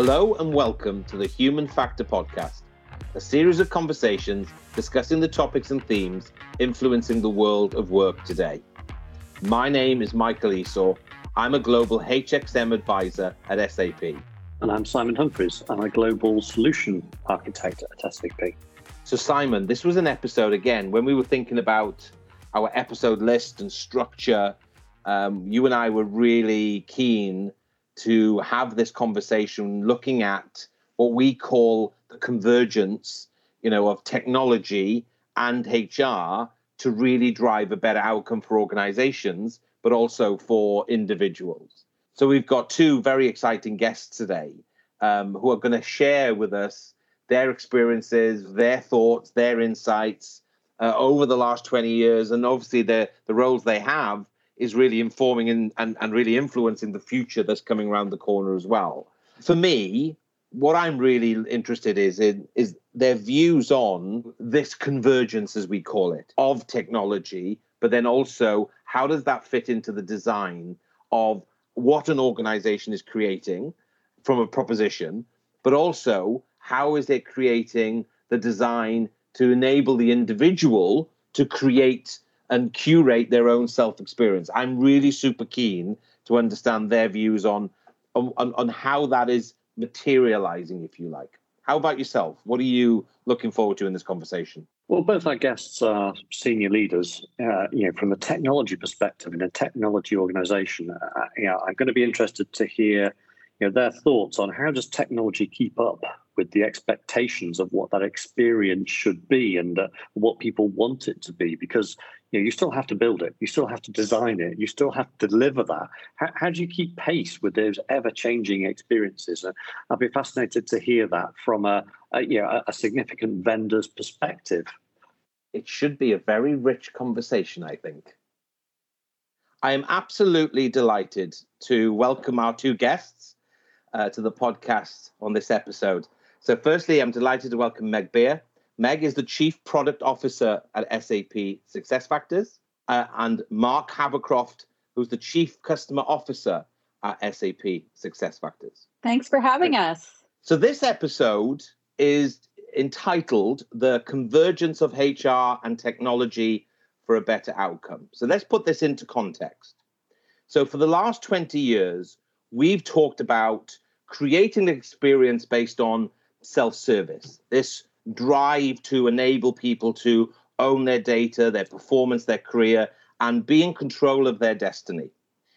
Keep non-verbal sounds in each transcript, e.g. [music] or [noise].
Hello and welcome to the Human Factor Podcast, a series of conversations discussing the topics and themes influencing the world of work today. My name is Michael Esau. I'm a global HXM advisor at SAP. And I'm Simon Humphries. I'm a global solution architect at SAP. So, Simon, this was an episode again when we were thinking about our episode list and structure. Um, you and I were really keen to have this conversation looking at what we call the convergence, you know, of technology and HR to really drive a better outcome for organizations, but also for individuals. So we've got two very exciting guests today um, who are going to share with us their experiences, their thoughts, their insights uh, over the last 20 years, and obviously the, the roles they have is really informing and, and, and really influencing the future that's coming around the corner as well. For me, what I'm really interested is in is their views on this convergence, as we call it, of technology, but then also how does that fit into the design of what an organization is creating from a proposition, but also how is it creating the design to enable the individual to create and curate their own self experience. I'm really super keen to understand their views on, on, on how that is materializing, if you like. How about yourself? What are you looking forward to in this conversation? Well, both our guests are senior leaders. Uh, you know, from a technology perspective in a technology organization, uh, you know, I'm going to be interested to hear you know their thoughts on how does technology keep up with the expectations of what that experience should be and uh, what people want it to be because you know you still have to build it. You still have to design it. You still have to deliver that. How, how do you keep pace with those ever changing experiences? And I'd be fascinated to hear that from a, a you know a significant vendor's perspective. It should be a very rich conversation i think. I am absolutely delighted to welcome our two guests uh, to the podcast on this episode. So, firstly, I'm delighted to welcome Meg Bear. Meg is the Chief Product Officer at SAP SuccessFactors, uh, and Marc Havercroft, who's the Chief Customer Officer at SAP SuccessFactors. Thanks for having us. So, this episode is entitled The Convergence of HR and Technology for a Better Outcome. So, let's put this into context. So, for the last 20 years, we've talked about creating an experience based on self service, this drive to enable people to own their data, their performance, their career, and be in control of their destiny.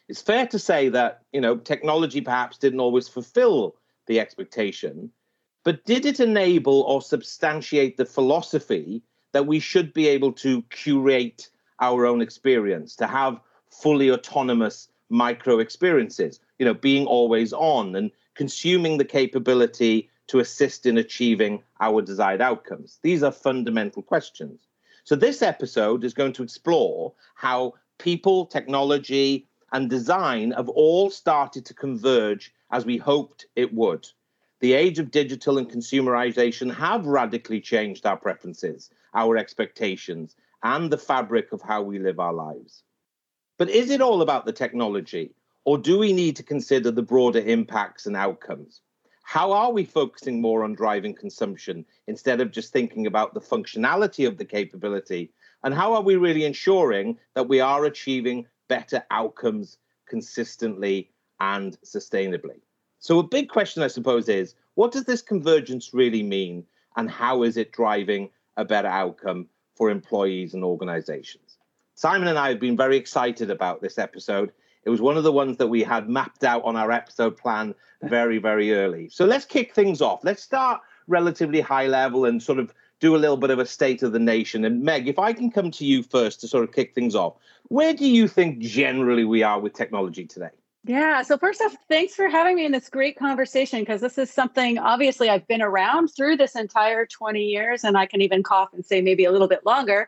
It's fair to say that, you know, technology perhaps didn't always fulfill the expectation, but did it enable or substantiate the philosophy that we should be able to curate our own experience, to have fully autonomous micro experiences? you know, being always on and consuming the capability to assist in achieving our desired outcomes? These are fundamental questions. So, this episode is going to explore how people, technology, and design have all started to converge as we hoped it would. The age of digital and consumerization have radically changed our preferences, our expectations, and the fabric of how we live our lives. But is it all about the technology? Or do we need to consider the broader impacts and outcomes? How are we focusing more on driving consumption instead of just thinking about the functionality of the capability? And how are we really ensuring that we are achieving better outcomes consistently and sustainably? So, a big question, I suppose, is what does this convergence really mean? And how is it driving a better outcome for employees and organizations? Simon and I have been very excited about this episode it was one of the ones that we had mapped out on our episode plan very, very early. So let's kick things off. Let's start relatively high level and sort of do a little bit of a state of the nation. And Meg, if I can come to you first to sort of kick things off, where do you think generally we are with technology today? Yeah. So, first off, thanks for having me in this great conversation because this is something obviously I've been around through this entire 20 years, and I can even cough and say maybe a little bit longer.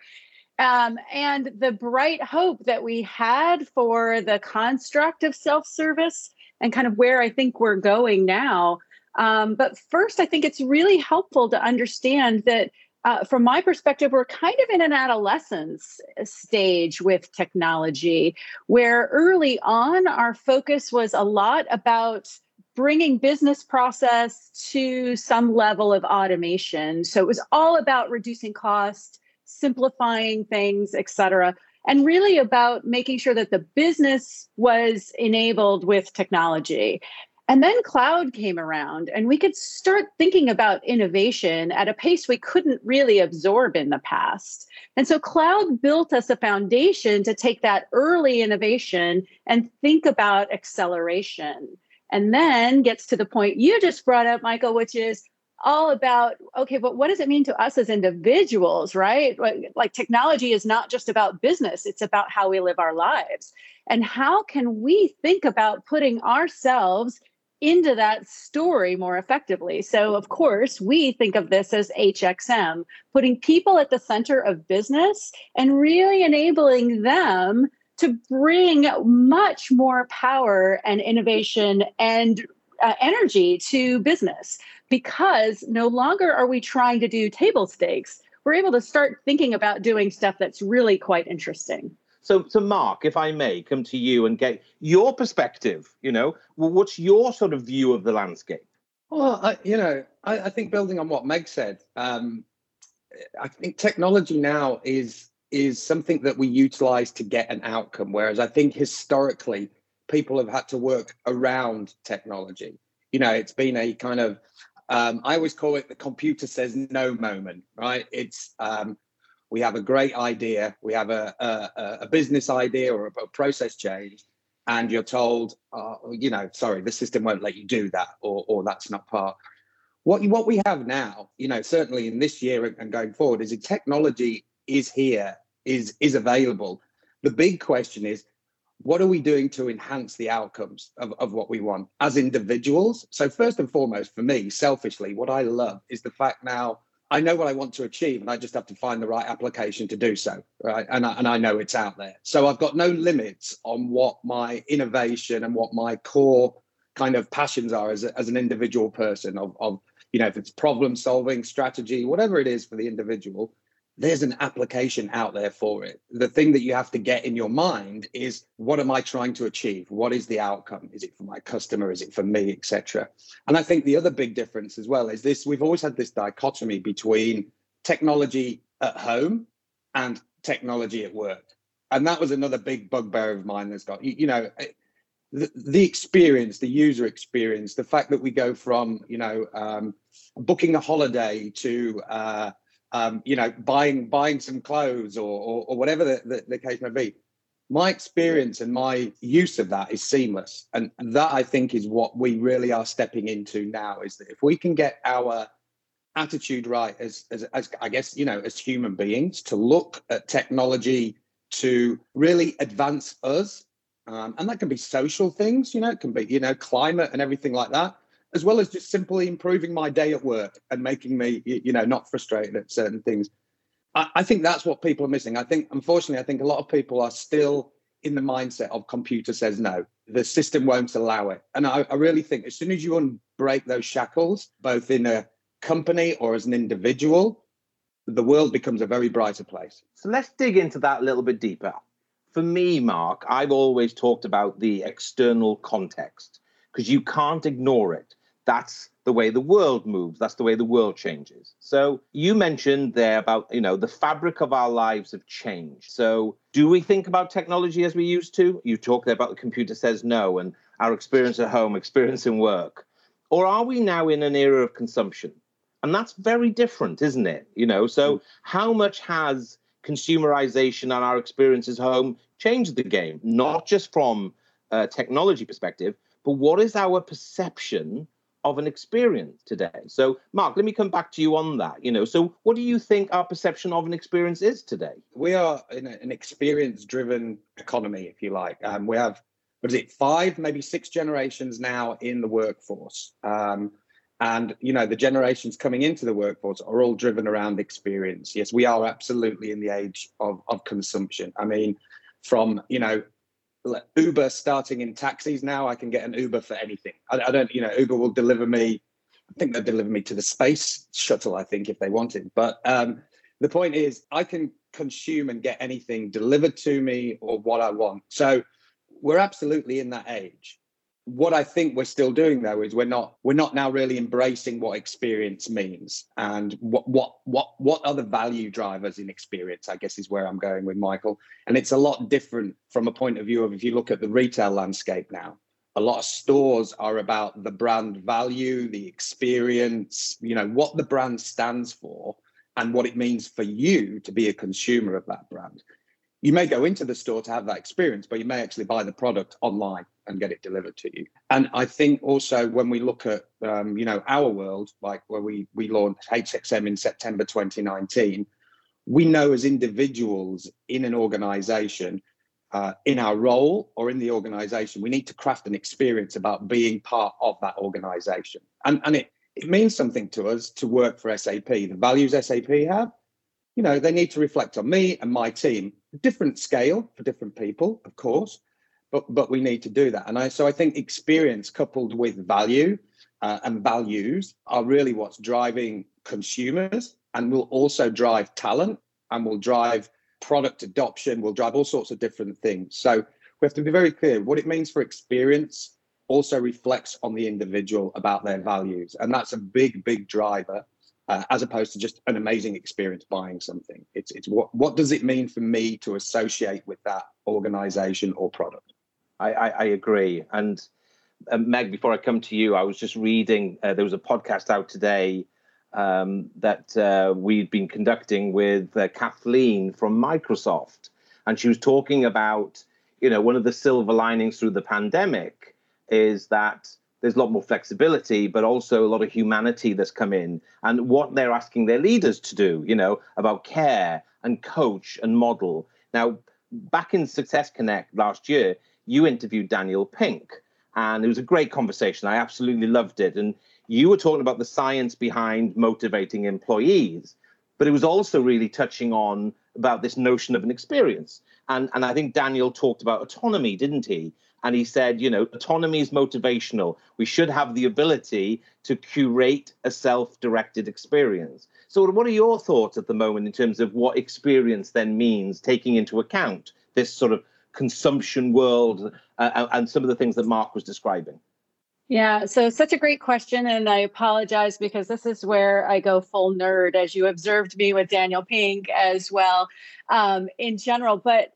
Um, and the bright hope that we had for the construct of self service and kind of where I think we're going now. Um, but first, I think it's really helpful to understand that uh, from my perspective, we're kind of in an adolescence stage with technology, where early on our focus was a lot about bringing business process to some level of automation. So it was all about reducing cost, simplifying things, et cetera, and really about making sure that the business was enabled with technology. And then cloud came around, and we could start thinking about innovation at a pace we couldn't really absorb in the past. And so, cloud built us a foundation to take that early innovation and think about acceleration. And then gets to the point you just brought up, Michael, which is all about okay but what does it mean to us as individuals right? Like technology is not just about business it's about how we live our lives. And how can we think about putting ourselves into that story more effectively. So, of course, we think of this as HXM, putting people at the center of business and really enabling them to bring much more power and innovation and uh, energy to business because no longer are we trying to do table stakes. We're able to start thinking about doing stuff that's really quite interesting. So, so Marc, if I may come to you and get your perspective, you know, what's your sort of view of the landscape? Well, I, you know, I, I, think building on what Meg said, um, I think technology now is is something that we utilize to get an outcome. Whereas I think historically, people have had to work around technology. You know, it's been a kind of um, I always call it the computer says no moment, right? It's um, we have a great idea, we have a, a, a business idea or a, a, process change, and you're told, uh, you know, sorry, the system won't let you do that, or, or that's not part. What, what we have now, you know, certainly in this year and going forward, is a technology is here, is is available. The big question is, what are we doing to enhance the outcomes of, of what we want as individuals? So first and foremost, for me, selfishly, what I love is the fact now I know what I want to achieve, and I just have to find the right application to do so, right? And I, and I know it's out there. So I've got no limits on what my innovation and what my core kind of passions are as, a, as an individual person of, of, you know, if it's problem solving, strategy, whatever it is for the individual, there's an application out there for it. The thing that you have to get in your mind is what am I trying to achieve? What is the outcome? Is it for my customer? Is it for me, etc. And I think the other big difference as well is this: we've always had this dichotomy between technology at home and technology at work, and that was another big bugbear of mine that's got you, you know. Eh, the, the, experience, the user experience, the fact that we go from, you know, um, booking a holiday to uh, um, you know, buying buying some clothes or or, or whatever the, the, the, case may be. My experience and my use of that is seamless, and that I think is what we really are stepping into now. Is that if we can get our attitude right as, as, as I guess you know as human beings to look at technology to really advance us, um, and that can be social things, you know, it can be you know climate and everything like that as well as just simply improving my day at work and making me, you know, not frustrated at certain things. I, I think that's what people are missing. I think, unfortunately, I think a lot of people are still in the mindset of computer says no. The system won't allow it. And I, I really think as soon as you unbreak those shackles, both in a company or as an individual, the world becomes a very brighter place. So let's dig into that a little bit deeper. For me, Marc, I've always talked about the external context because you can't ignore it that's the way the world moves. That's the way the world changes. So you mentioned there about you know the fabric of our lives have changed. So do we think about technology as we used to? You talked about the computer says no and our experience at home [laughs] experience in work. Or are we now in an era of consumption? And that's very different isn't it? You know so hmm. how much has consumerization and our experiences home changed the game? Not just from a technology perspective but what is our perception of an experience today. So, Marc, let me come back to you on that. You know, so what do you think our perception of an experience is today? We are in an experience-driven economy, if you like. Um, we have what is it, five, maybe six generations now in the workforce. Um, and you know the generations coming into the workforce are all driven around experience yes we are absolutely in the age of, of consumption i mean from you know Uber starting in taxis now. I can get an Uber for anything. I, I, don't, you know, Uber will deliver me. I think they'll deliver me to the space shuttle. I think if they wanted, but um, the point is, I can consume and get anything delivered to me or what I want. So we're absolutely in that age. What I think we're still doing though is we're not we're not now really embracing what experience means and what what what what are the value drivers in experience I guess is where I'm going with Michael. And it's a lot different from a point of view of if you look at the retail landscape now a lot of stores are about the brand value the experience you know what the brand stands for and what it means for you to be a consumer of that brand. You may go into the store to have that experience, but you may actually buy the product online and get it delivered to you. And I think also when we look at um, you know our world, like where we we launched HXM in September 2019, we know as individuals in an organization, uh, in our role or in the organization, we need to craft an experience about being part of that organization. And and it it means something to us to work for SAP. The values SAP have you know, they need to reflect on me and my team. Different scale for different people, of course, but but we need to do that. And I so I think experience coupled with value uh, and values are really what's driving consumers and will also drive talent and will drive product adoption, will drive all sorts of different things. So we have to be very clear what it means for experience also reflects on the individual about their values. And that's a big, big driver uh, as opposed to just an amazing experience buying something. It's it's what what does it mean for me to associate with that organization or product? I, I, I agree. And uh, Meg, before I come to you, I was just reading. Uh, there was a podcast out today um, that uh, we'd been conducting with uh, Kathleen from Microsoft, and she was talking about you know one of the silver linings through the pandemic is that there's a lot more flexibility, but also a lot of humanity that's come in and what they're asking their leaders to do, you know, about care and coach and model. Now, back in SuccessConnect last year, you interviewed Daniel Pink, and it was a great conversation. I absolutely loved it. And you were talking about the science behind motivating employees, but it was also really touching on about this notion of an experience. And, and I think Daniel talked about autonomy, didn't he? And he said, you know, autonomy is motivational. We should have the ability to curate a self directed experience. So, what are your thoughts at the moment in terms of what experience then means, taking into account this sort of consumption world uh, and some of the things that Marc was describing? Yeah, so such a great question. And I apologize because this is where I go full nerd, as you observed me with Daniel Pink as well um, in general. But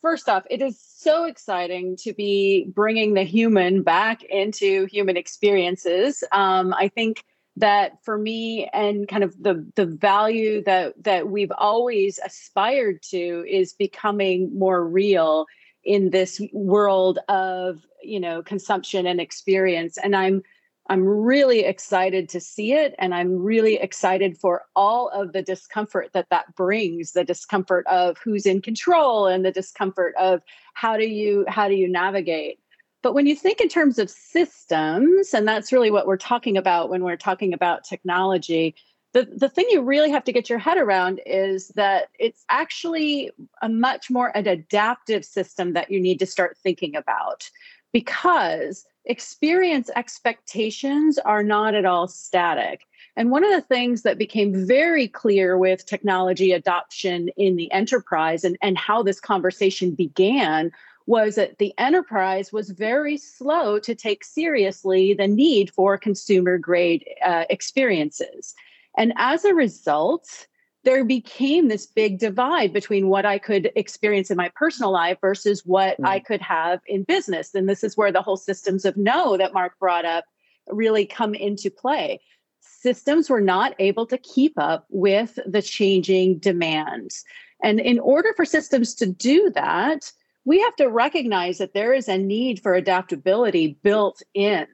first off, it is so exciting to be bringing the human back into human experiences. Um, I think that for me and kind of the the value that that we've always aspired to is becoming more real in this world of you know consumption and experience. And i'm i'm really excited to see it and i'm really excited for all of the discomfort that that brings the discomfort of who's in control and the discomfort of how do you how do you navigate. But when you think in terms of systems and that's really what we're talking about when we're talking about technology the, the thing you really have to get your head around is that it's actually a much more an adaptive system that you need to start thinking about because experience expectations are not at all static. And one of the things that became very clear with technology adoption in the enterprise and, and how this conversation began was that the enterprise was very slow to take seriously the need for consumer grade uh, experiences. And as a result, there became this big divide between what I could experience in my personal life versus what mm. I could have in business. And this is where the whole systems of no that Marc brought up really come into play. Systems were not able to keep up with the changing demands. And in order for systems to do that, we have to recognize that there is a need for adaptability built in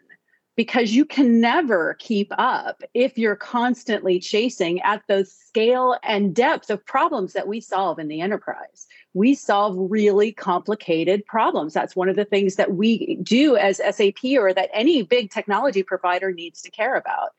because you can never keep up if you're constantly chasing at the scale and depth of problems that we solve in the enterprise. We solve really complicated problems. That's one of the things that we do as SAP or that any big technology provider needs to care about.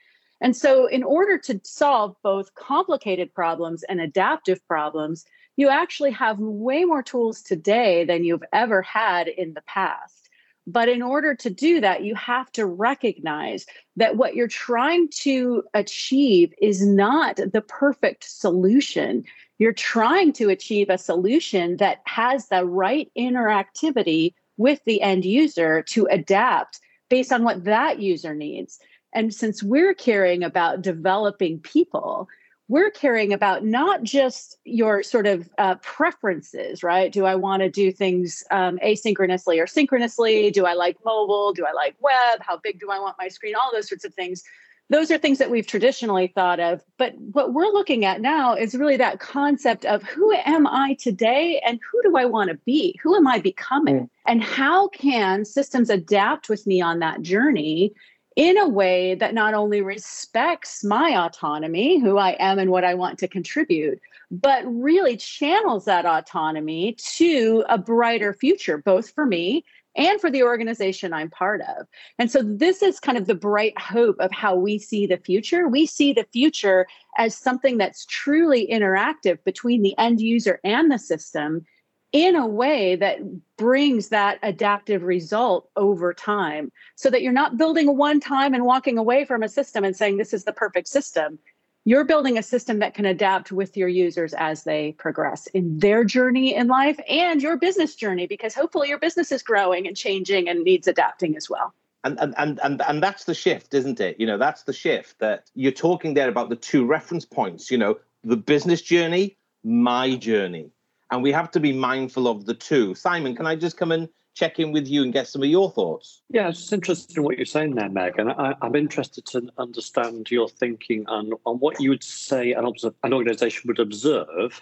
And so, in order to solve both complicated problems and adaptive problems, you actually have way more tools today than you've ever had in the past. But in order to do that, you have to recognize that what you're trying to achieve is not the perfect solution. You're trying to achieve a solution that has the right interactivity with the end user to adapt based on what that user needs. And since we're caring about developing people, we're caring about not just your sort of uh, preferences, right? Do I want to do things um, asynchronously or synchronously? Do I like mobile? Do I like web? How big do I want my screen? All those sorts of things. Those are things that we've traditionally thought of. But what we're looking at now is really that concept of who am I today and who do I want to be? Who am I becoming? Mm. And how can systems adapt with me on that journey in a way that not only respects my autonomy, who I am and what I want to contribute, but really channels that autonomy to a brighter future, both for me and for the organization I'm part of. And so this is kind of the bright hope of how we see the future. We see the future as something that's truly interactive between the end user and the system in a way that brings that adaptive result over time so that you're not building one time and walking away from a system and saying this is the perfect system. You're building a system that can adapt with your users as they progress in their journey in life and your business journey because hopefully your business is growing and changing and needs adapting as well. And, and and and and that's the shift isn't it? You know that's the shift that you're talking there about the two reference points you know the business journey my journey and we have to be mindful of the two. Simon, can I just come and check in with you and get some of your thoughts? Yeah, it's interesting what you're saying there, Meg, and I, am interested to understand your thinking on, on what you would say an, an organisation would observe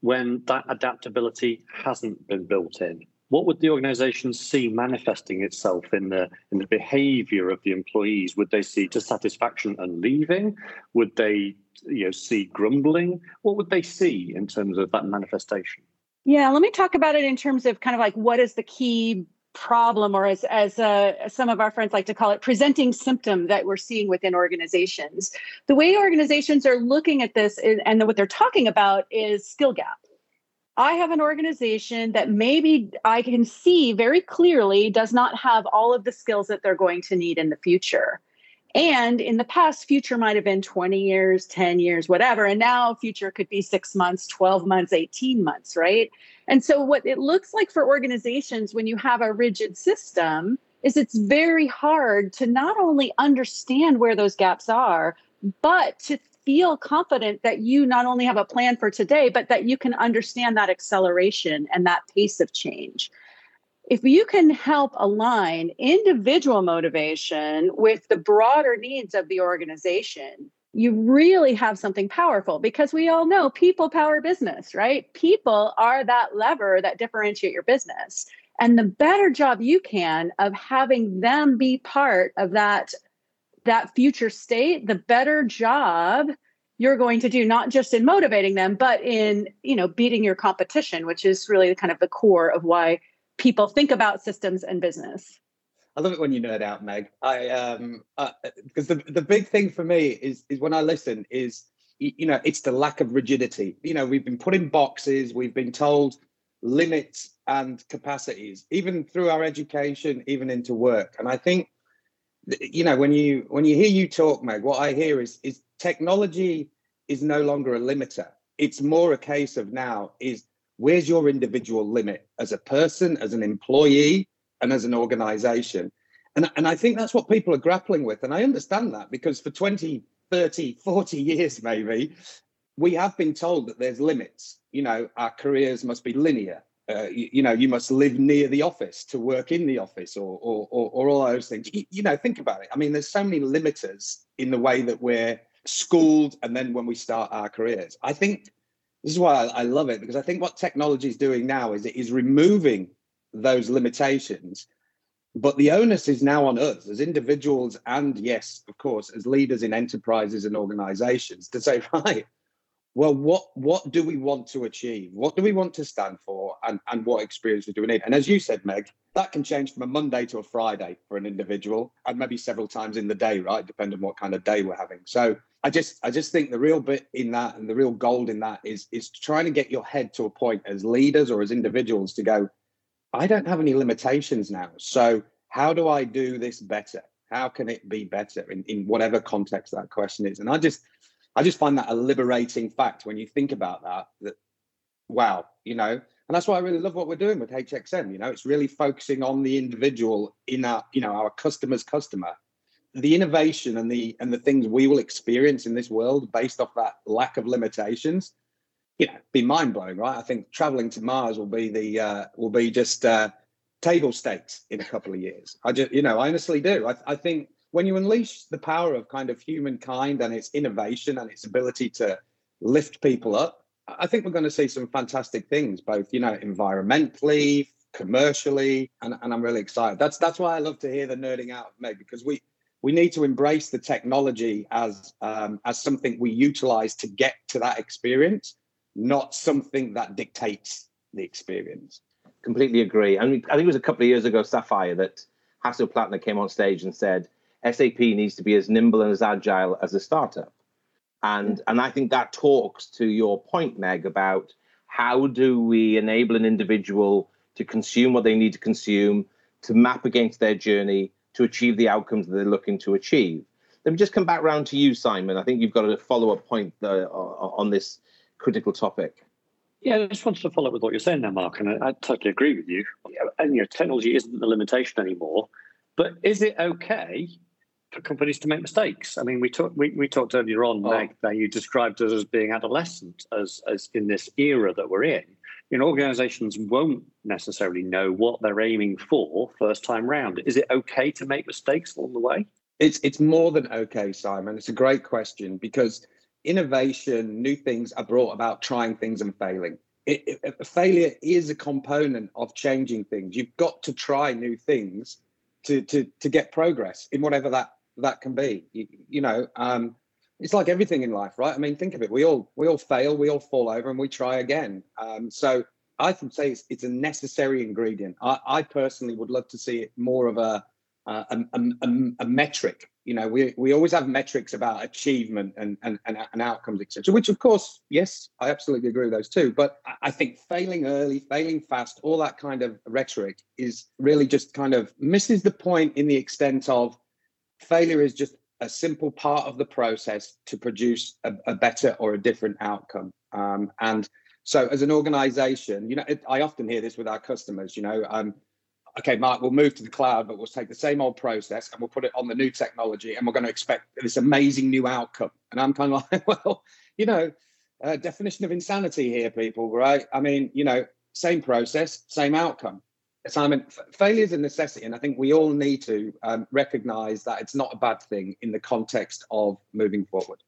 when that adaptability hasn't been built in. What would the organisation see manifesting itself in the in the behaviour of the employees? Would they see dissatisfaction and leaving? Would they you know see grumbling? What would they see in terms of that manifestation? Yeah let me talk about it in terms of kind of like what is the key problem or as as uh, some of our friends like to call it presenting symptom that we're seeing within organizations. The way organizations are looking at this is, and what they're talking about is skill gap. I have an organization that maybe I can see very clearly does not have all of the skills that they're going to need in the future. And in the past, future might have been 20 years, 10 years, whatever. And now future could be six months, 12 months, 18 months, right? And so, what it looks like for organizations when you have a rigid system is it's very hard to not only understand where those gaps are, but to feel confident that you not only have a plan for today, but that you can understand that acceleration and that pace of change if you can help align individual motivation with the broader needs of the organization, you really have something powerful because we all know people power business, right? People are that lever that differentiate your business. And the better job you can of having them be part of that that future state, the better job you're going to do not just in motivating them but in, you know, beating your competition, which is really kind of the core of why people think about systems and business. I love it when you nerd out, Meg. I um because uh, the the big thing for me is is when I listen is you know it's the lack of rigidity. You know we've been put in boxes. We've been told limits and capacities, even through our education, even into work. And I think you know when you when you hear you talk, Meg, what I hear is is technology is no longer a limiter. It's more a case of now is where's your individual limit as a person, as an employee, and as an organization? And, and I think that's what people are grappling with. And I understand that because for 20, 30, 40 years, maybe, we have been told that there's limits. You know, our careers must be linear. Uh, you, you, know, you must live near the office to work in the office or, or, or, or all those things. You, you know, think about it. I mean, there's so many limiters in the way that we're schooled and then when we start our careers. I think this is why I, I love it because I think what technology is doing now is it is removing those limitations but the onus is now on us as individuals and yes of course as leaders in enterprises and organizations to say [laughs] right well what what do we want to achieve? What do we want to stand for? And and what experience do we need? And as you said meg that can change from a monday to a friday for an individual and maybe several times in the day right depending on what kind of day we're having. So i just i just think the real bit in that and the real gold in that is is trying to get your head to a point as leaders or as individuals to go i don't have any limitations now so how do i do this better how can it be better in, in whatever context that question is and i just I just find that a liberating fact when you think about that. That wow, you know, and that's why I really love what we're doing with HXM. You know, it's really focusing on the individual in our, you know, our customer's customer. The innovation and the and the things we will experience in this world based off that lack of limitations, you know, be mind blowing, right? I think traveling to Mars will be the uh, will be just uh, table stakes in a couple of years. I just, you know, I honestly do. I, I think when you unleash the power of kind of humankind and its innovation and its ability to lift people up, I think we're going to see some fantastic things, both you know, environmentally, commercially, and, and I'm really excited. That's that's why I love to hear the nerding out of Meg because we we need to embrace the technology as um, as something we utilize to get to that experience, not something that dictates the experience. Completely agree. I I think it was a couple of years ago, Sapphire, that Hasso Plattner came on stage and said SAP needs to be as nimble and as agile as a startup. And and I think that talks to your point, Meg, about how do we enable an individual to consume what they need to consume, to map against their journey, to achieve the outcomes that they're looking to achieve. Let me just come back around to you, Simon. I think you've got a follow-up point uh, on this critical topic. Yeah, I just wanted to follow up with what you're saying there, Marc, and I, I totally agree with you. And you know, technology isn't the limitation anymore. But is it okay for companies to make mistakes. I mean, we talked we, we talked earlier on, oh. Meg, that you described us as being adolescent, as as in this era that we're in. You know, organizations won't necessarily know what they're aiming for first time round. Is it okay to make mistakes along the way? It's it's more than okay, Simon. It's a great question because innovation, new things are brought about trying things and failing. It, it, failure is a component of changing things. You've got to try new things to to to get progress in whatever that that can be. You, you know, um, it's like everything in life, right? I mean, think of it. We all we all fail, we all fall over, and we try again. Um, so I would say it's, it's a necessary ingredient. I, I, personally would love to see it more of a a, a, a, a metric. You know, we, we always have metrics about achievement and and, and, and outcomes, etc. Which, of course, yes, I absolutely agree with those too. But I think failing early, failing fast, all that kind of rhetoric is really just kind of misses the point in the extent of failure is just a simple part of the process to produce a, a better or a different outcome. Um, and so, as an organization, you know, it, I often hear this with our customers. You know, um, okay, Marc, we'll move to the cloud, but we'll take the same old process and we'll put it on the new technology, and we're going to expect this amazing new outcome. And I'm kind of [laughs] like, well, you know, uh, definition of insanity here, people, right? I mean, you know, same process, same outcome. Simon, failure is a necessity, and I think we all need to um, recognize that it's not a bad thing in the context of moving forward.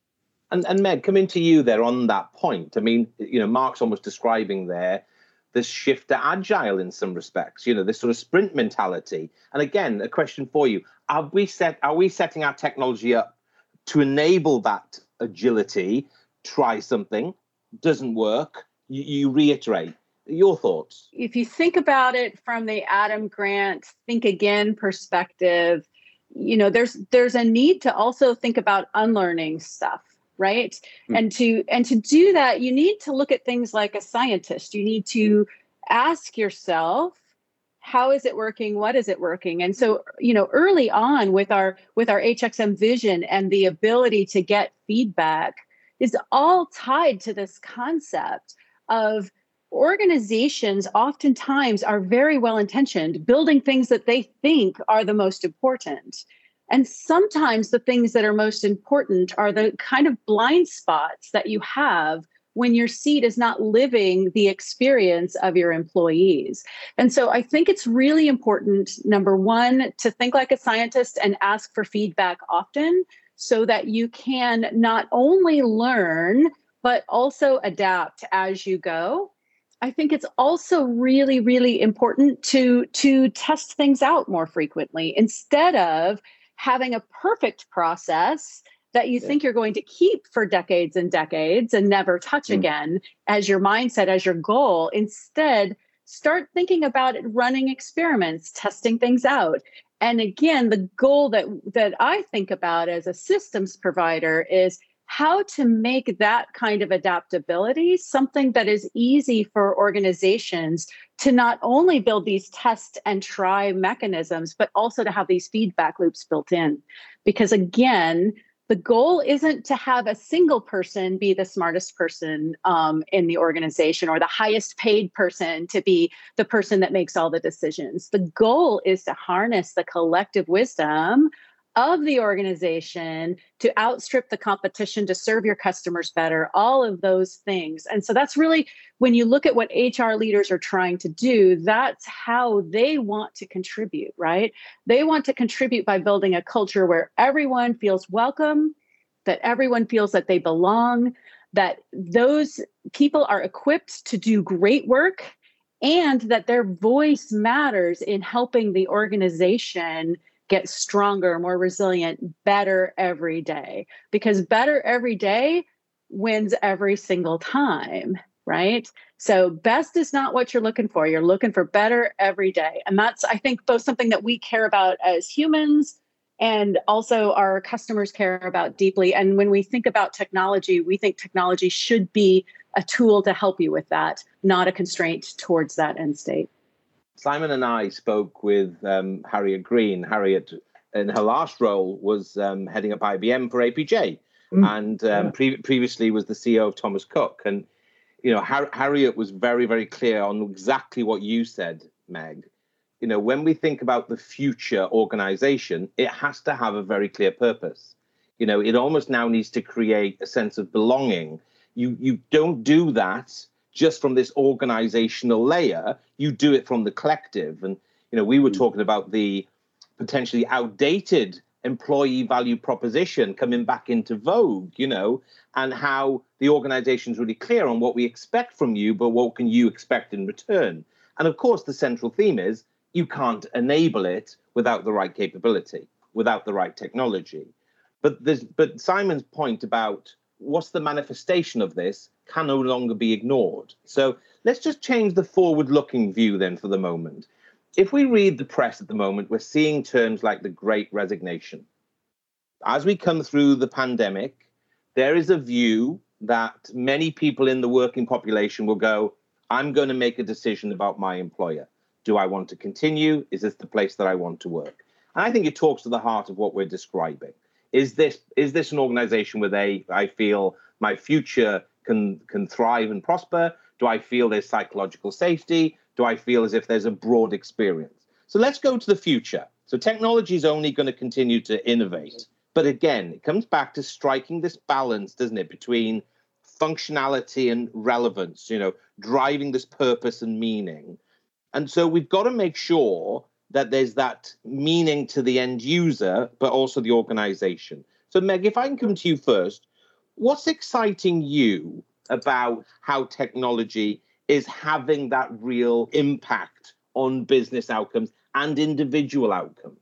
And, and Meg, coming to you there on that point, I mean, you know, Marc's almost describing there this shift to agile in some respects, you know, this sort of sprint mentality. And again, a question for you: Are we set? Are we setting our technology up to enable that agility? Try something, doesn't work. you, you reiterate your thoughts? If you think about it from the adam grant think again perspective you know there's there's a need to also think about unlearning stuff right? Mm. and to and to do that you need to look at things like a scientist. You need to ask yourself how is it working? What is it working? And so you know early on with our with our hxm vision and the ability to get feedback is all tied to this concept of organizations oftentimes are very well intentioned, building things that they think are the most important. And sometimes the things that are most important are the kind of blind spots that you have when your seat is not living the experience of your employees. And so I think it's really important, number one, to think like a scientist and ask for feedback often so that you can not only learn, but also adapt as you go I think it's also really, really important to to test things out more frequently instead of having a perfect process that you yeah. think you're going to keep for decades and decades and never touch mm. again as your mindset, as your goal. Instead, start thinking about it running experiments, testing things out. And again, the goal that that I think about as a systems provider is how to make that kind of adaptability something that is easy for organizations to not only build these test and try mechanisms, but also to have these feedback loops built in. Because again, the goal isn't to have a single person be the smartest person um, in the organization or the highest paid person to be the person that makes all the decisions. The goal is to harness the collective wisdom of the organization to outstrip the competition to serve your customers better all of those things. And so that's really when you look at what hr leaders are trying to do that's how they want to contribute right? They want to contribute by building a culture where everyone feels welcome that everyone feels that they belong that those people are equipped to do great work and that their voice matters in helping the organization get stronger, more resilient, better every day. Because better every day wins every single time, right? So, best is not what you're looking for. You're looking for better every day. And that's, I think, both something that we care about as humans and also our customers care about deeply. And when we think about technology, we think technology should be a tool to help you with that, not a constraint towards that end state. Simon and I spoke with um, Harriet Green. Harriet, in her last role, was um, heading up IBM for APJ, mm. and um, yeah. pre- previously was the CEO of Thomas Cook. And you know, Har- Harriet was very, very clear on exactly what you said, Meg. You know, when we think about the future organization, it has to have a very clear purpose. You know, it almost now needs to create a sense of belonging. You you don't do that just from this organizational layer you do it from the collective. And you know we were hmm. talking about the potentially outdated employee value proposition coming back into vogue you know and how the organization is really clear on what we expect from you but what can you expect in return. And of course the central theme is you can't enable it without the right capability without the right technology. But there's but simon's point about what's the manifestation of this can no longer be ignored. So let's just change the forward looking view then for the moment. If we read the press at the moment, we're seeing terms like the great resignation. As we come through the pandemic, there is a view that many people in the working population will go, I'm going to make a decision about my employer. Do I want to continue? Is this the place that I want to work? And I think it talks to the heart of what we're describing. Is this is this an organization where they I feel my future can can thrive and prosper? Do I feel there's psychological safety? Do I feel as if there's a broad experience? So let's go to the future. So technology is only going to continue to innovate. But again, it comes back to striking this balance, doesn't it, between functionality and relevance, you know, driving this purpose and meaning. And so we've got to make sure that there's that meaning to the end user, but also the organization. So, Meg, if I can come to you first, What's exciting you about how technology is having that real impact on business outcomes and individual outcomes?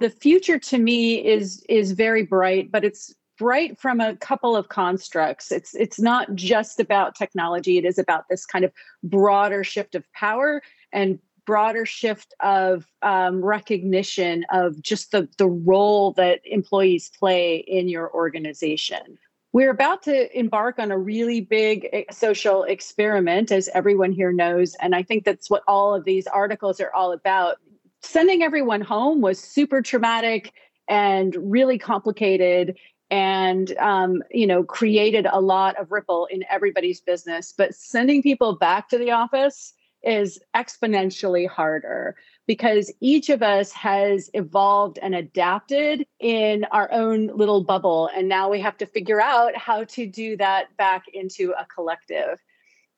The future to me is is very bright, but it's bright from a couple of constructs. It's it's not just about technology, it is about this kind of broader shift of power and broader shift of um, recognition of just the, the role that employees play in your organization. We're about to embark on a really big eh, social experiment, as everyone here knows. And I think that's what all of these articles are all about. Sending everyone home was super traumatic and really complicated and um, you know created a lot of ripple in everybody's business but sending people back to the office is exponentially harder because each of us has evolved and adapted in our own little bubble. And now we have to figure out how to do that back into a collective.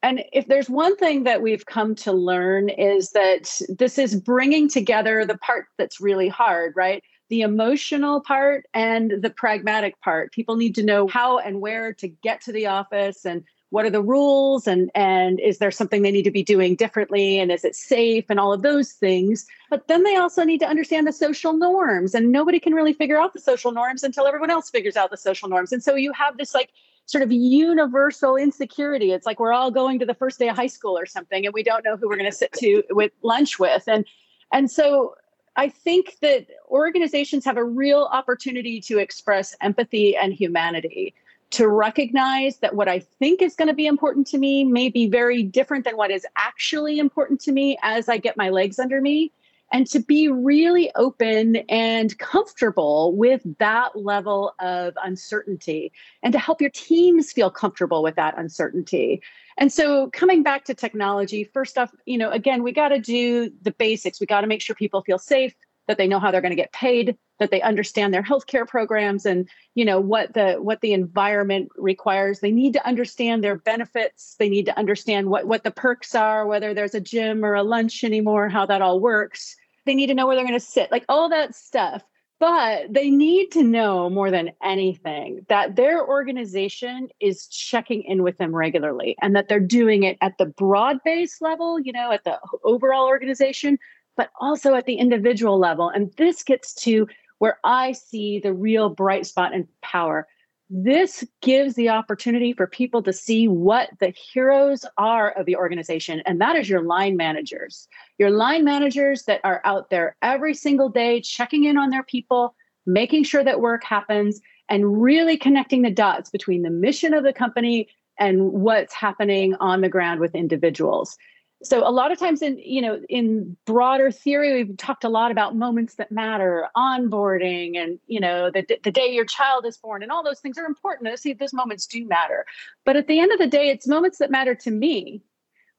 And if there's one thing that we've come to learn is that this is bringing together the part that's really hard, right? The emotional part and the pragmatic part. People need to know how and where to get to the office and what are the rules and and is there something they need to be doing differently and is it safe and all of those things. But then they also need to understand the social norms and nobody can really figure out the social norms until everyone else figures out the social norms. And so you have this like sort of universal insecurity. It's like we're all going to the first day of high school or something and we don't know who we're going to sit to with lunch with. And and so I think that organizations have a real opportunity to express empathy and humanity to recognize that what I think is going to be important to me may be very different than what is actually important to me as I get my legs under me. and to be really open and comfortable with that level of uncertainty and to help your teams feel comfortable with that uncertainty. And so coming back to technology, first off, you know, again, we got to do the basics. We got to make sure people feel safe, that they know how they're going to get paid, that they understand their healthcare programs and, you know, what the what the environment requires. They need to understand their benefits. They need to understand what what the perks are, whether there's a gym or a lunch anymore, how that all works. They need to know where they're going to sit, like all that stuff. But they need to know more than anything that their organization is checking in with them regularly and that they're doing it at the broad base level, you know, at the overall organization, but also at the individual level. And this gets to where I see the real bright spot and power. This gives the opportunity for people to see what the heroes are of the organization and that is your line managers. Your line managers that are out there every single day checking in on their people making sure that work happens and really connecting the dots between the mission of the company and what's happening on the ground with individuals so a lot of times in you know in broader theory we've talked a lot about moments that matter onboarding and you know the, the day your child is born and all those things are important. See those moments do matter. But at the end of the day it's moments that matter to me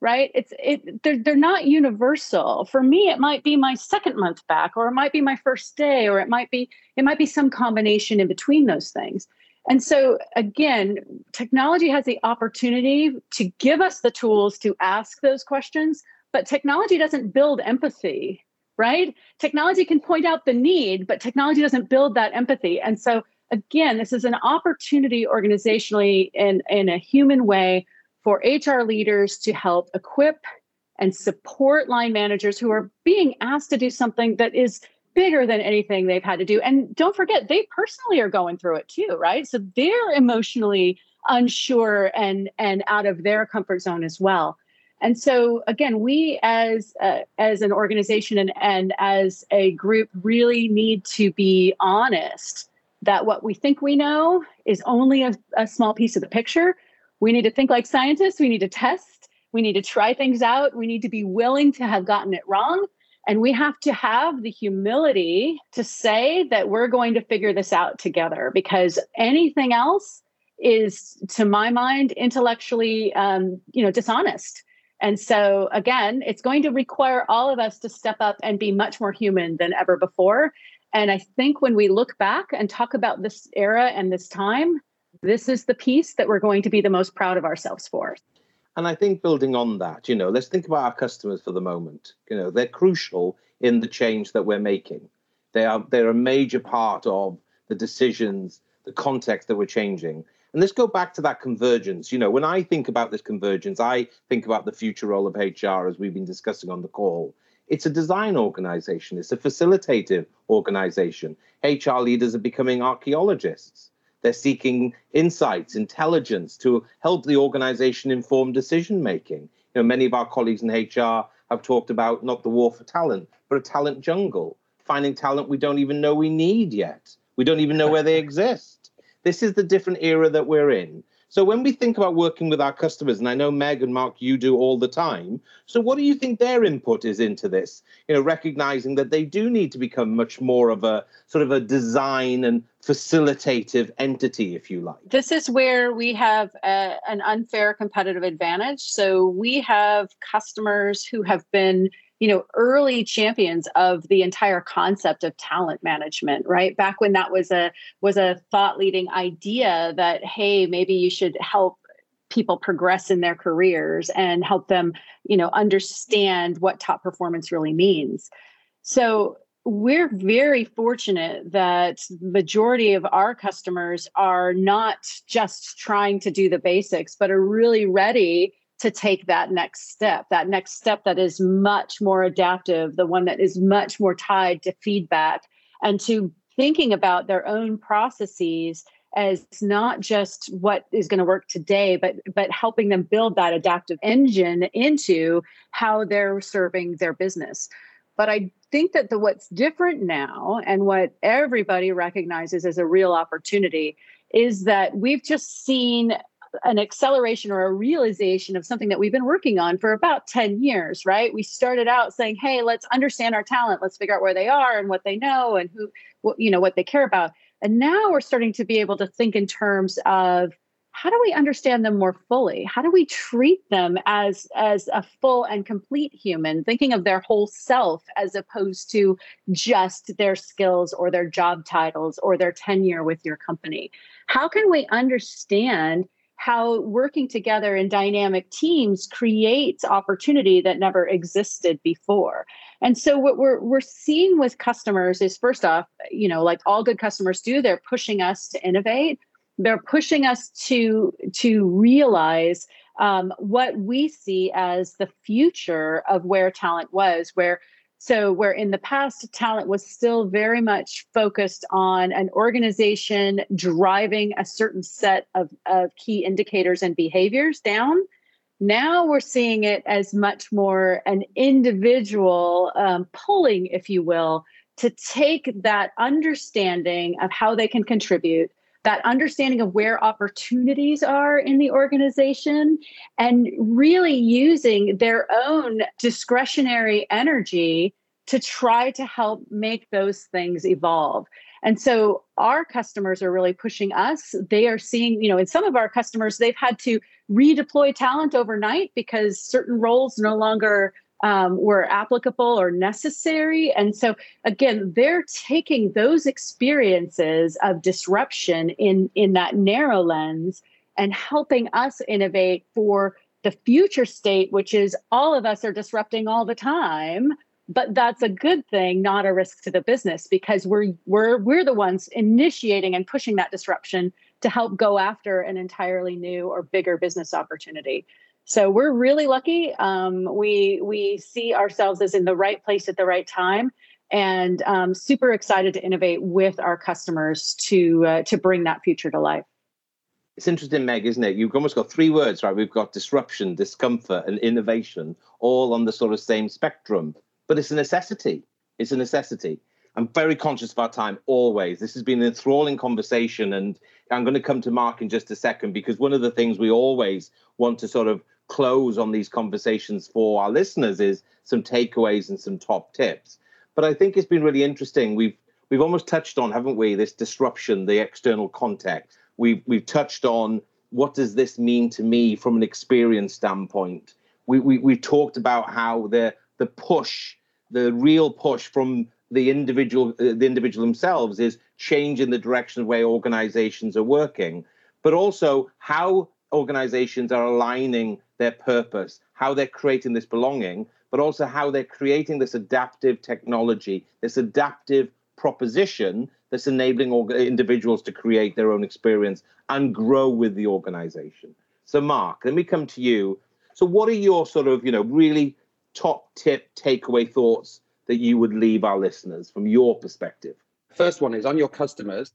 right? It's it they're, they're not universal. For me it might be my second month back or it might be my first day or it might be it might be some combination in between those things and so, again, technology has the opportunity to give us the tools to ask those questions, but technology doesn't build empathy, right? Technology can point out the need, but technology doesn't build that empathy. And so, again, this is an opportunity organizationally in, in a human way for HR leaders to help equip and support line managers who are being asked to do something that is bigger than anything they've had to do. And don't forget, they personally are going through it too, right? So they're emotionally unsure and and out of their comfort zone as well. And so again, we as uh, as an organization and and as a group really need to be honest that what we think we know is only a, a small piece of the picture. We need to think like scientists. We need to test. We need to try things out. We need to be willing to have gotten it wrong and we have to have the humility to say that we're going to figure this out together because anything else is, to my mind, intellectually, um, you know, dishonest. And so, again, it's going to require all of us to step up and be much more human than ever before. And I think when we look back and talk about this era and this time, this is the piece that we're going to be the most proud of ourselves for. And I think building on that, you know, let's think about our customers for the moment. You know, they're crucial in the change that we're making. They are they're a major part of the decisions, the context that we're changing. And let's go back to that convergence. You know, when I think about this convergence, I think about the future role of HR as we've been discussing on the call. It's a design organization, it's a facilitative organization. HR leaders are becoming archaeologists. They're seeking insights, intelligence to help the organization inform decision making. You know, many of our colleagues in HR have talked about not the war for talent, but a talent jungle, finding talent we don't even know we need yet. We don't even know where they exist. This is the different era that we're in. So when we think about working with our customers, and I know Meg and Marc, you do all the time. So what do you think their input is into this? You know, recognizing that they do need to become much more of a sort of a design and facilitative entity, if you like. This is where we have a, an unfair competitive advantage. So we have customers who have been you know early champions of the entire concept of talent management right? Back when that was a was a thought leading idea that hey maybe you should help people progress in their careers and help them you know understand what top performance really means. So we're very fortunate that majority of our customers are not just trying to do the basics but are really ready to take that next step, that next step that is much more adaptive, the one that is much more tied to feedback and to thinking about their own processes as not just what is going to work today but but helping them build that adaptive engine into how they're serving their business. But i think that the what's different now and what everybody recognizes as a real opportunity is that we've just seen an acceleration or a realization of something that we've been working on for about 10 years, right? We started out saying, "Hey, let's understand our talent. Let's figure out where they are and what they know and who what, you know what they care about." And now we're starting to be able to think in terms of how do we understand them more fully how do we treat them as as a full and complete human thinking of their whole self as opposed to just their skills or their job titles or their tenure with your company how can we understand how working together in dynamic teams creates opportunity that never existed before. And so what we're we're seeing with customers is first off you know like all good customers do they're pushing us to innovate. They're pushing us to to realize um, what we see as the future of where talent was where so where in the past talent was still very much focused on an organization driving a certain set of, of key indicators and behaviors down now we're seeing it as much more an individual um, pulling if you will to take that understanding of how they can contribute that understanding of where opportunities are in the organization and really using their own discretionary energy to try to help make those things evolve. And so our customers are really pushing us. They are seeing, you know, in some of our customers, they've had to redeploy talent overnight because certain roles no longer um, were applicable or necessary. And so, again, they're taking those experiences of disruption in, in that narrow lens and helping us innovate for the future state, which is all of us are disrupting all the time. But that's a good thing, not a risk to the business, because we're we're we're the ones initiating and pushing that disruption to help go after an entirely new or bigger business opportunity. So we're really lucky. Um, we we see ourselves as in the right place at the right time, and um, super excited to innovate with our customers to uh, to bring that future to life. It's interesting, Meg, isn't it? You've almost got three words, right? We've got disruption, discomfort, and innovation, all on the sort of same spectrum. But it's a necessity. It's a necessity. I'm very conscious of our time always. This has been an enthralling conversation, and I'm going to come to Marc in just a second because one of the things we always want to sort of close on these conversations for our listeners is some takeaways and some top tips. But I think it's been really interesting. We've we've almost touched on, haven't we, this disruption, the external context. We've we've touched on what does this mean to me from an experience standpoint. We we we talked about how the the push, the real push from the individual uh, the individual themselves is changing the direction of way organizations are working, but also how organizations are aligning their purpose, how they're creating this belonging, but also how they're creating this adaptive technology, this adaptive proposition that's enabling individuals to create their own experience and grow with the organization. So, Marc, let me come to you. So, what are your sort of, you know, really top tip takeaway thoughts that you would leave our listeners from your perspective? First one is on your customers.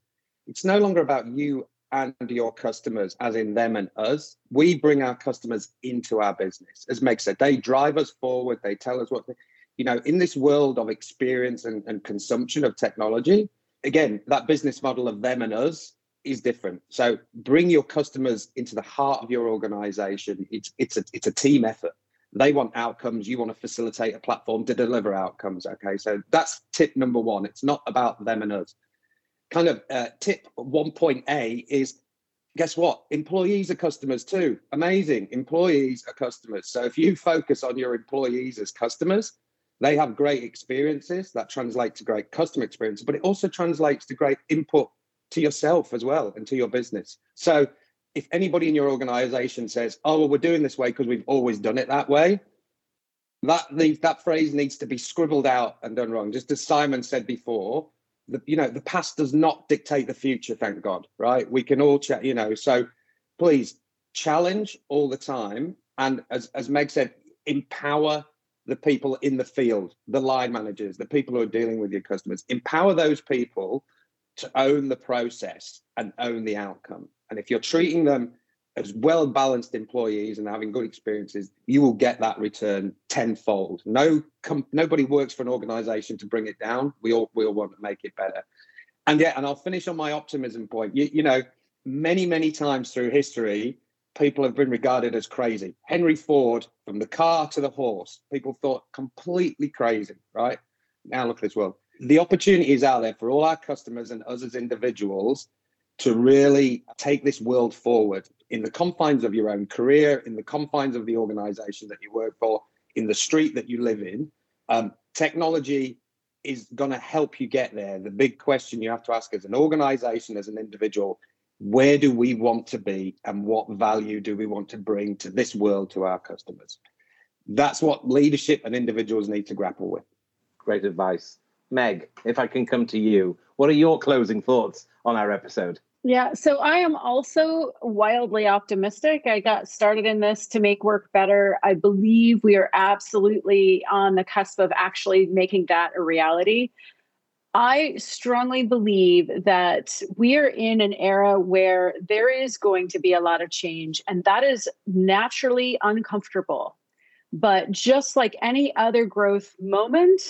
It's no longer about you and your customers, as in them and us. We bring our customers into our business. As Meg said, they drive us forward. They tell us what, they, you know, in this world of experience and, and consumption of technology, again, that business model of them and us is different. So bring your customers into the heart of your organization. It's it's a it's a team effort. They want outcomes. You want to facilitate a platform to deliver outcomes. Okay. So that's tip number one. It's not about them and us kind of uh, tip 1.a is guess what? Employees are customers too. Amazing. Employees are customers. So if you focus on your employees as customers, they have great experiences that translate to great customer experience, but it also translates to great input to yourself as well and to your business. So if anybody in your organization says, "Oh, well, we're doing this way because we've always done it that way," that that phrase needs to be scribbled out and done wrong. Just as Simon said before, the you know the past does not dictate the future thank god right? We can all chat you know so please challenge all the time and as as meg said empower the people in the field the line managers the people who are dealing with your customers. Empower those people to own the process and own the outcome. And if you're treating them as well balanced employees and having good experiences, you will get that return tenfold. No, com- nobody works for an organization to bring it down. We all we all want to make it better. And yeah, and I'll finish on my optimism point. You, you know, many many times through history, people have been regarded as crazy. Henry Ford, from the car to the horse, people thought completely crazy, right? Now look at this world. The opportunity is out there for all our customers and us as individuals to really take this world forward in the confines of your own career, in the confines of the organization that you work for, in the street that you live in. Um, technology is going to help you get there. The big question you have to ask as an organization, as an individual, where do we want to be and what value do we want to bring to this world to our customers? That's what leadership and individuals need to grapple with. Great advice. Meg, if I can come to you, what are your closing thoughts on our episode? Yeah, so I am also wildly optimistic. I got started in this to make work better. I believe we are absolutely on the cusp of actually making that a reality. I strongly believe that we are in an era where there is going to be a lot of change, and that is naturally uncomfortable. But just like any other growth moment,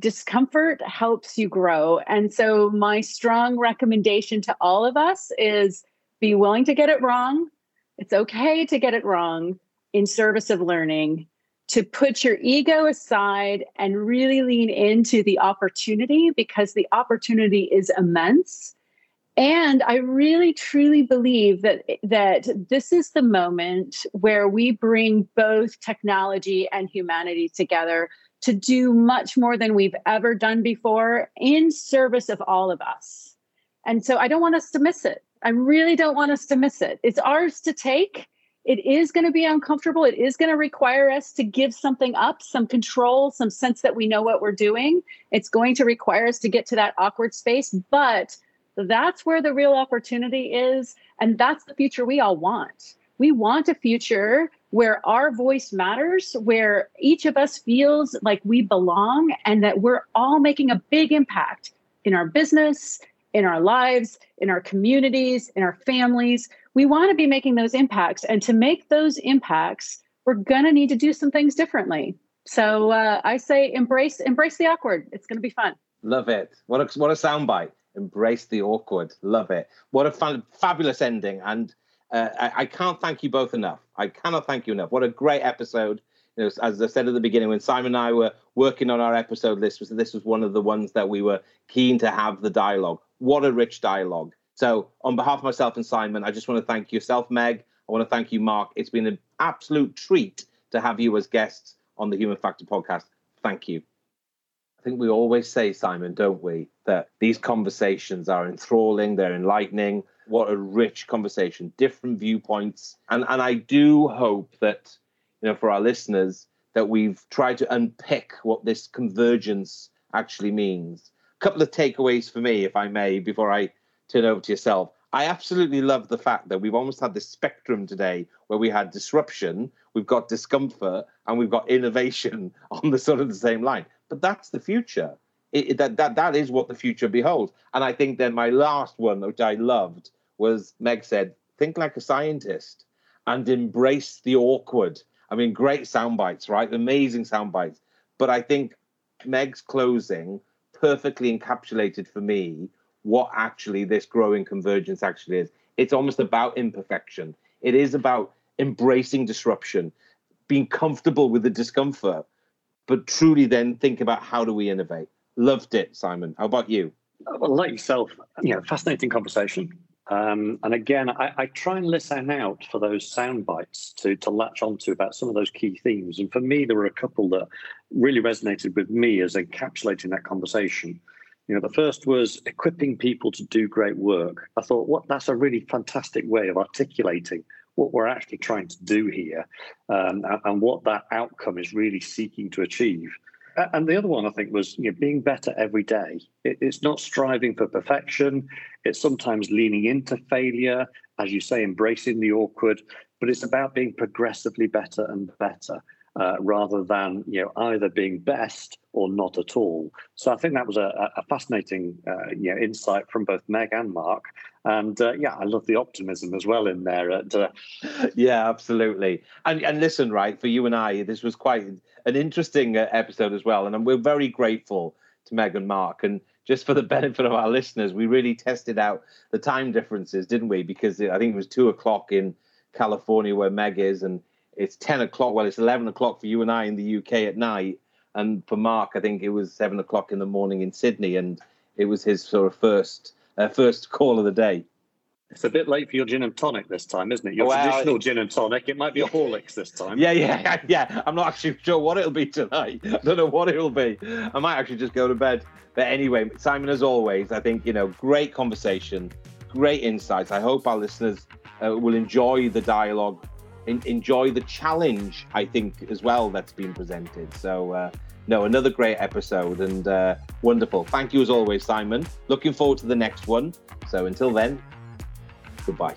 discomfort helps you grow. And so, my strong recommendation to all of us is be willing to get it wrong. It's okay to get it wrong in service of learning, to put your ego aside and really lean into the opportunity because the opportunity is immense. And I really truly believe that that this is the moment where we bring both technology and humanity together to do much more than we've ever done before in service of all of us. And so I don't want us to miss it. I really don't want us to miss it. It's ours to take. It is going to be uncomfortable. It is going to require us to give something up, some control, some sense that we know what we're doing. It's going to require us to get to that awkward space, but that's where the real opportunity is. And that's the future we all want. We want a future where our voice matters, where each of us feels like we belong and that we're all making a big impact in our business, in our lives, in our communities, in our families. We want to be making those impacts. And to make those impacts, we're going to need to do some things differently. So uh, I say embrace embrace the awkward. It's going to be fun. Love it. What a, what a soundbite. Embrace the awkward. Love it. What a fabulous ending. And uh, I, I, can't thank you both enough. I cannot thank you enough. What a great episode. You know, as I said at the beginning, when Simon and I were working on our episode list, was this was one of the ones that we were keen to have the dialogue. What a rich dialogue. So, on behalf of myself and Simon, I just want to thank yourself, Meg. I want to thank you, Marc. It's been an absolute treat to have you as guests on the Human Factor podcast. Thank you. Think we always say, Simon, don't we, that these conversations are enthralling, they're enlightening, what a rich conversation, different viewpoints. And and I do hope that, you know, for our listeners, that we've tried to unpick what this convergence actually means. A couple of takeaways for me, if I may, before I turn over to yourself. I absolutely love the fact that we've almost had this spectrum today where we had disruption, we've got discomfort, and we've got innovation [laughs] on the sort of the same line. But that's the future. It, that, that, that is what the future beholds. And I think then my last one, which I loved, was Meg said, think like a scientist and embrace the awkward. I mean, great sound bites, right? Amazing sound bites. But I think Meg's closing perfectly encapsulated for me what actually this growing convergence actually is. It's almost about imperfection. It is about embracing disruption, being comfortable with the discomfort, but truly then think about how do we innovate. Loved it, Simon. How about you? Well, like yourself, you know, fascinating conversation. Um, and again, I, I, try and listen out for those sound bites to, to latch onto about some of those key themes. And for me, there were a couple that really resonated with me as encapsulating that conversation. You know, the first was equipping people to do great work. I thought, what that's a really fantastic way of articulating what we're actually trying to do here um, and, what that outcome is really seeking to achieve and the other one I think was you know, being better every day. It, it's not striving for perfection. It's sometimes leaning into failure, as you say, embracing the awkward. But it's about being progressively better and better, uh, rather than you know either being best or not at all. So I think that was a, a fascinating uh, you know, insight from both Meg and Marc. And uh, yeah, I love the optimism as well in there. At, uh, yeah, absolutely. And and listen, right, for you and I, this was quite an interesting uh, episode as well. And we're very grateful to Meg and Marc. And just for the [laughs] benefit of our listeners, we really tested out the time differences, didn't we? Because I think it was two o'clock in California where Meg is, and it's 10 o'clock. Well, it's 11 o'clock for you and I in the UK at night. And for Marc, I think it was seven o'clock in the morning in Sydney, and it was his sort of first uh, first call of the day. It's a bit late for your gin and tonic this time, isn't it? Your well, traditional gin and tonic. It might be a Horlicks this time. Yeah, yeah, [laughs] yeah. I'm not actually sure what it'll be tonight. [laughs] I don't know what it'll be. I might actually just go to bed. But anyway, Simon, as always, I think you know, great conversation, great insights. I hope our listeners uh, will enjoy the dialogue, in, enjoy the challenge. I think as well that's been presented. So. Uh, no, another great episode and uh, wonderful. Thank you as always, Simon. Looking forward to the next one. So until then, Goodbye.